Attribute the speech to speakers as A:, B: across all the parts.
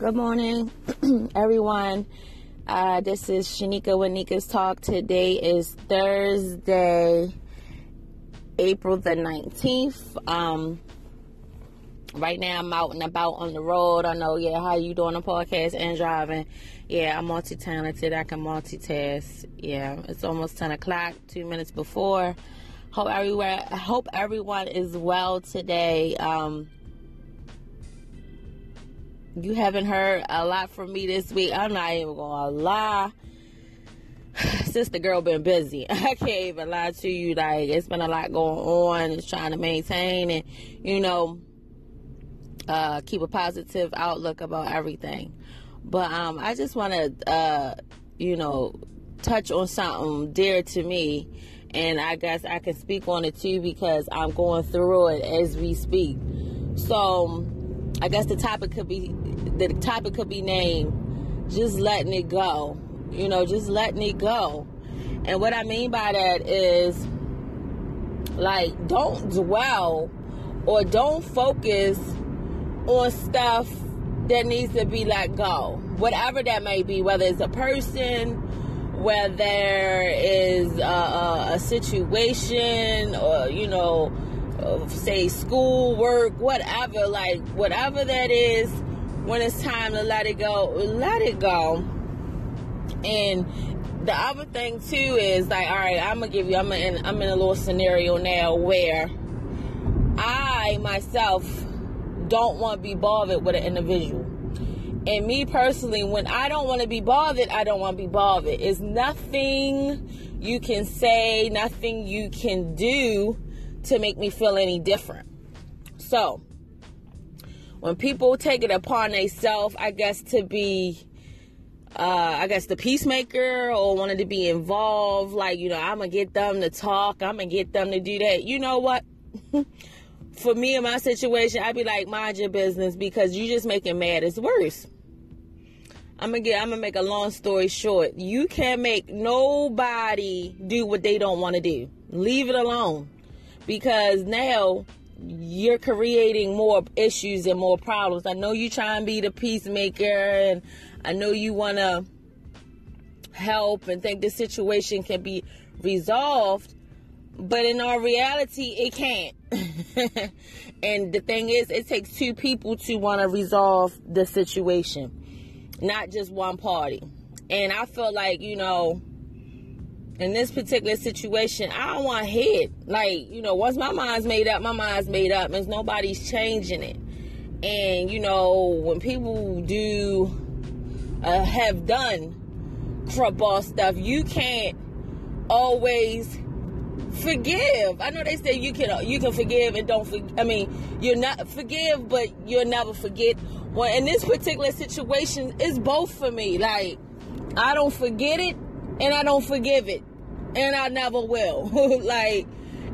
A: Good morning, everyone. Uh, this is Shaneka with Nika's Talk. Today is Thursday, April the 19th. Um, right now I'm out and about on the road. I know, yeah, how you doing a podcast and driving? Yeah, I'm multi-talented. I can multitask. Yeah, it's almost 10 o'clock, two minutes before. Hope everywhere, hope everyone is well today. Um, you haven't heard a lot from me this week. I'm not even gonna lie. Since the girl been busy. I can't even lie to you. Like it's been a lot going on. It's trying to maintain and you know uh, keep a positive outlook about everything. But um, I just want to uh, you know touch on something dear to me, and I guess I can speak on it too because I'm going through it as we speak. So I guess the topic could be the topic could be named just letting it go. You know, just letting it go. And what I mean by that is like don't dwell or don't focus on stuff that needs to be let go. Whatever that may be, whether it's a person, whether there is a, a situation or you know say school work whatever like whatever that is when it's time to let it go let it go. And the other thing too is like all right i'm gonna give you i'm in i'm in a little scenario now where i myself don't want to be bothered with an individual. And me personally when i don't want to be bothered i don't want to be bothered. It's nothing you can say nothing you can do to make me feel any different. So, when people take it upon themselves, I guess, to be, uh, I guess, the peacemaker or wanted to be involved, like, you know, I'm going to get them to talk, I'm going to get them to do that. You know what? For me in my situation, I'd be like, mind your business because you just making matters worse. I'm gonna get I'm gonna make a long story short. You can't make nobody do what they don't want to do. Leave it alone because now you're creating more issues and more problems. I know you try and be the peacemaker, and I know you want to help and think the situation can be resolved, but in our reality, it can't. and the thing is, it takes two people to want to resolve the situation, not just one party. And I feel like, you know, in this particular situation, I don't want hit. Like, you know, once my mind's made up, my mind's made up. Means nobody's changing it. And, you know, when people do uh, have done crap ball stuff, you can't always forgive. I know they say you can you can forgive and don't forgive. I mean, you're not forgive, but you'll never forget. Well, in this particular situation, it's both for me. Like, I don't forget it and I don't forgive it and I never will. like,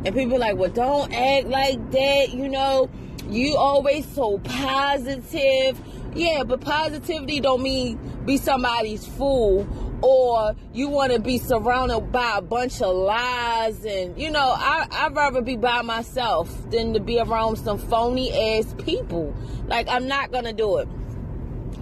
A: and people like, well, don't act like that. You know, you always so positive. Yeah, but positivity don't mean be somebody's fool or you want to be surrounded by a bunch of lies and you know I, i'd rather be by myself than to be around some phony ass people like i'm not gonna do it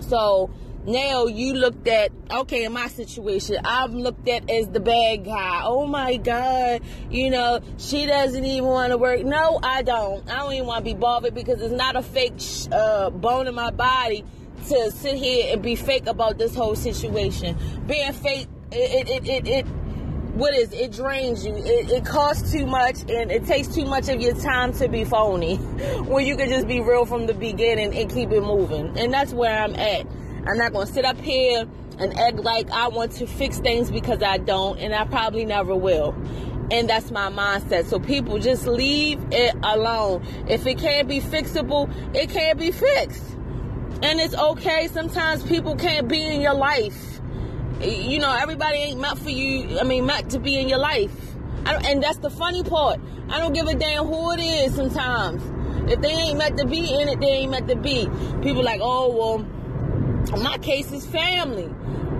A: so now you looked at okay in my situation i'm looked at as the bad guy. Oh my god you know she doesn't even want to work. No i don't. I don't even want to be bothered because it's not a fake uh, bone in my body to sit here and be fake about this whole situation. Being fake it it it, it what is it drains you. It, it costs too much and it takes too much of your time to be phony when you can just be real from the beginning and keep it moving. And that's where i'm at I'm not going to sit up here and act like I want to fix things because I don't, and I probably never will. And that's my mindset. So people just leave it alone. If it can't be fixable, it can't be fixed. And it's okay. Sometimes people can't be in your life. You know, everybody ain't meant for you. I mean, meant to be in your life. and that's the funny part. I don't give a damn who it is sometimes. If they ain't meant to be in it, they ain't meant to be. People like, oh, well, my case is family.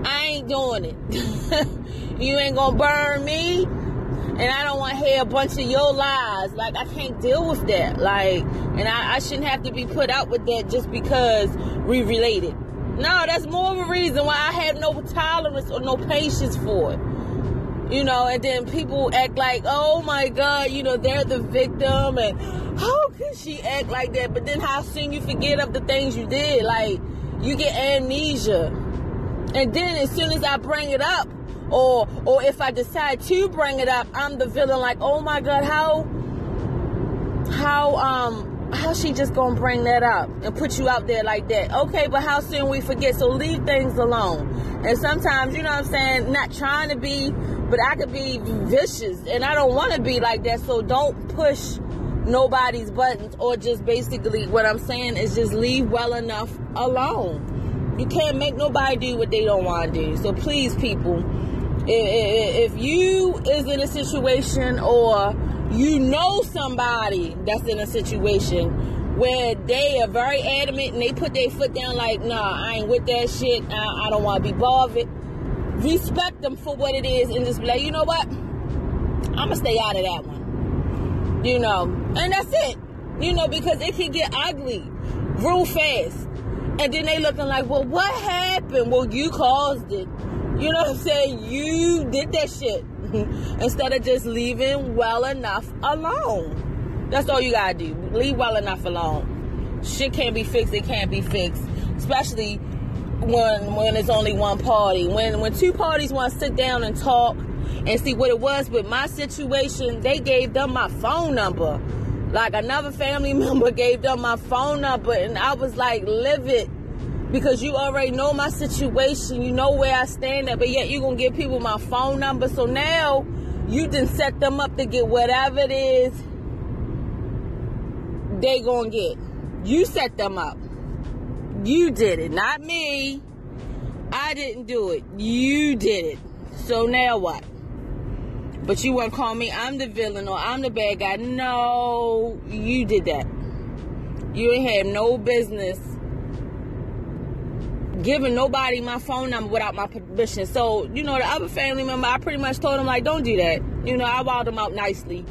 A: I ain't doing it. you ain't gonna burn me. And I don't want to hear a bunch of your lies. Like, I can't deal with that. Like, and I, I shouldn't have to be put out with that just because we related. No, that's more of a reason why I have no tolerance or no patience for it. You know, and then people act like, oh my God, you know, they're the victim and how could she act like that? But then how soon you forget of the things you did? Like, you get amnesia. And then as soon as I bring it up, or or if I decide to bring it up, I'm the villain. Like, oh my God, how how um how she just gonna bring that up and put you out there like that? Okay, but how soon we forget? So leave things alone. And sometimes, you know what I'm saying, not trying to be, but I could be vicious, and I don't want to be like that. So don't push nobody's buttons or just basically what I'm saying is just leave well enough alone. You can't make nobody do what they don't want to do. So please, people, if you is in a situation or you know somebody that's in a situation where they are very adamant and they put their foot down like, nah, I ain't with that shit. I, I don't want to be bothered. Respect them for what it is and just be like, you know what? I'm going to stay out of that one. You know, and that's it. You know, because it can get ugly real fast. And then they looking like, well, what happened? Well, you caused it. You know what I'm saying? You did that shit. Instead of just leaving well enough alone. That's all you gotta do. Leave well enough alone. Shit can't be fixed, it can't be fixed. Especially when when it's only one party. When when two parties want to sit down and talk and see what it was with my situation, they gave them my phone number. Like another family member gave them my phone number and I was like livid because you already know my situation, you know where I stand at, but yet you're gonna give people my phone number. So now you didn't set them up to get whatever it is they gonna get. You set them up. You did it, not me. I didn't do it. You did it. So now what? But you want to call me I'm the villain or I'm the bad guy. No, you did that. You have no business giving nobody my phone number without my permission. So, you know, the other family member, I pretty much told them, like, don't do that. You know, I wowed them out nicely.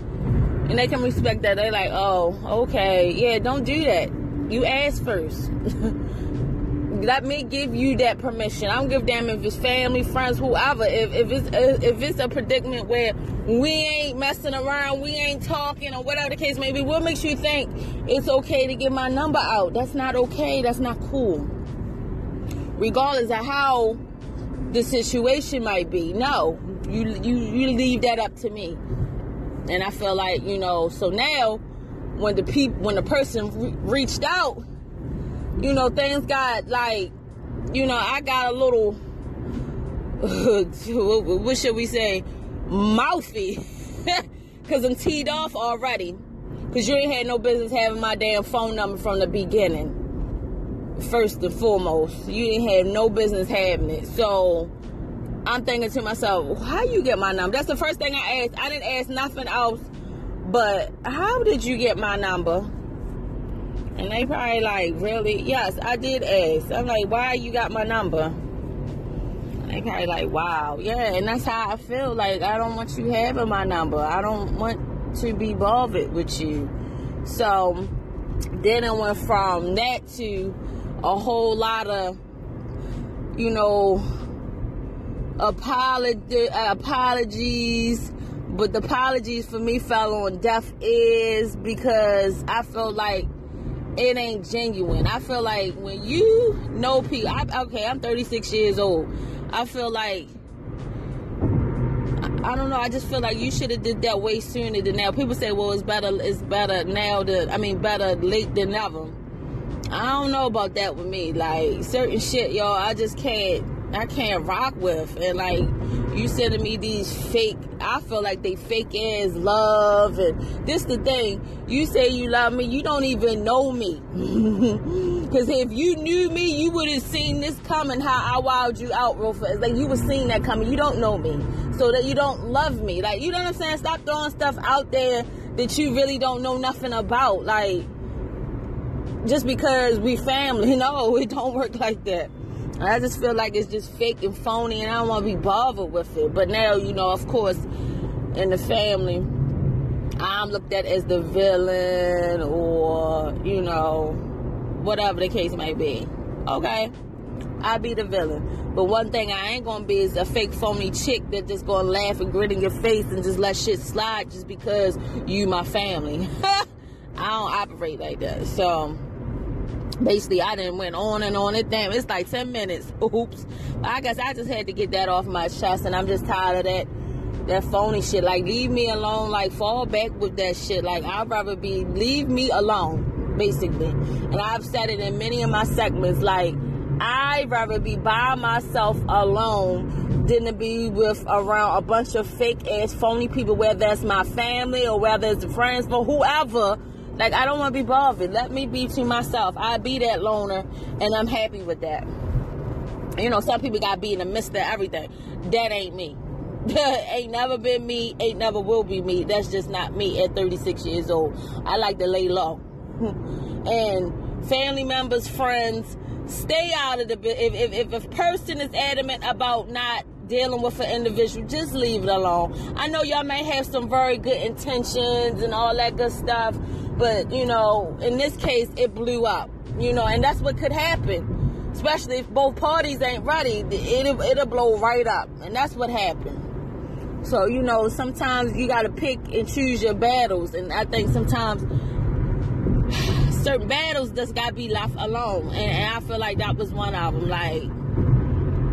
A: And they can respect that. They're like, oh, okay. Yeah, don't do that. You ask first. Let me give you that permission. I don't give damn if it's family, friends, whoever. If, if it's if it's a predicament where we ain't messing around, we ain't talking, or whatever the case may be, what makes you think it's okay to give my number out? That's not okay. That's not cool regardless of how the situation might be. No, you you you leave that up to me. And I feel like you know. So now, when the people, when the person re- reached out, you know, things got like, you know, I got a little, what should we say, mouthy, because I'm teed off already. Because you ain't had no business having my damn phone number from the beginning first and foremost. You didn't have no business having it. So I'm thinking to myself, how you get my number? That's the first thing I asked. I didn't ask nothing else, but how did you get my number? And they probably like, really? Yes, I did ask. I'm like, why you got my number? And they probably like, wow, yeah. And that's how I feel. Like I don't want you having my number. I don't want to be bothered with you. So then it went from that to a whole lot of, you know, apologies. But the apologies for me fell on deaf ears because I felt like it ain't genuine. I feel like when you know people, I, okay, I'm 36 years old. I feel like I don't know. I just feel like you should have did that way sooner than now. People say, "Well, it's better. It's better now than I mean, better late than never." I don't know about that with me. Like certain shit, y'all, I just can't I can't rock with. And like you sending me these fake I feel like they fake ass love and this the thing. You say you love me, you don't even know me. Cause if you knew me, you would have seen this coming how I wowed you out real fast. Like you would seen that coming. You don't know me. So that you don't love me. Like you know what I'm saying? Stop throwing stuff out there that you really don't know nothing about. Like just because we family. No, it don't work like that. I just feel like it's just fake and phony, and I don't want to be bothered with it. But now, you know, of course, in the family, I'm looked at as the villain, or you know, whatever the case may be. Okay, I'll be the villain. But one thing I ain't gonna be is a fake phony chick that just gonna laugh and grin in your face and just let shit slide just because you my family. I don't operate like that. So basically I didn't went on and on it. Damn, it's like 10 minutes. Oops. I guess I just had to get that off my chest and I'm just tired of that that phony shit. Like leave me alone. Like fall back with that shit. Like I'd rather be leave me alone, basically. And I've said it in many of my segments, like I'd rather be by myself alone than to be with around a bunch of fake ass phony people, whether that's my family or whether it's friends, but whoever like I don't want to be bothered. Let me be to myself. I be that loner, and I'm happy with that. You know, some people got to be in the midst of everything. That ain't me. ain't never been me. Ain't never will be me. That's just not me at 36 years old. I like to lay low. and family members, friends, stay out of the. If, if, if a person is adamant about not dealing with an individual, just leave it alone. I know y'all may have some very good intentions and all that good stuff, but, you know, in this case, it blew up, you know, and that's what could happen. Especially if both parties ain't ready, it'll, it'll blow right up. And that's what happened. So, you know, sometimes you got to pick and choose your battles. And I think sometimes certain battles just got to be left alone. And, and I feel like that was one of them. Like,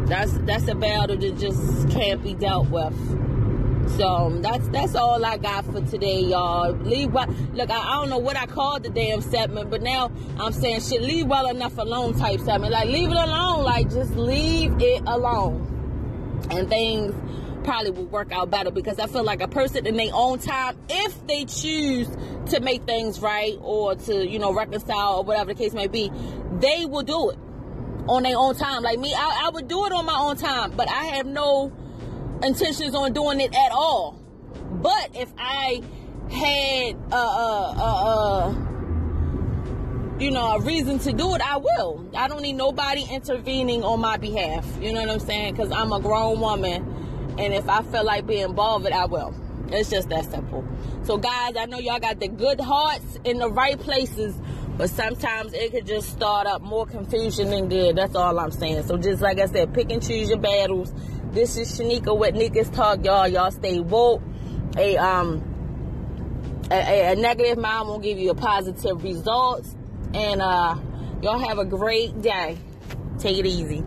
A: that's that's a battle that just can't be dealt with. So that's that's all I got for today, y'all. Leave well. Look, I, I, don't know what I called the damn segment, but now I'm saying shit. Leave well enough alone type segment. Like leave it alone. Like just leave it alone, and things probably will work out better because I feel like a person in their own time, if they choose to make things right or to you know reconcile or whatever the case may be, they will do it on their own time. Like me, I, I would do it on my own time, but I have no intentions on doing it at all. But if I had a, a, a, you know a reason to do it, I will. I don't need nobody intervening on my behalf. You know what I'm saying? Because I'm a grown woman, and if I feel like being bothered, I will. It's just that simple. So, guys, I know y'all got the good hearts in the right places, but sometimes it could just start up more confusion than good. That's all I'm saying. So, just like I said, pick and choose your battles this is Shaneka with Nika's Talk, y'all. Y'all stay woke. A um a, a, negative mind won't give you a positive results. And uh y'all have a great day. Take it easy.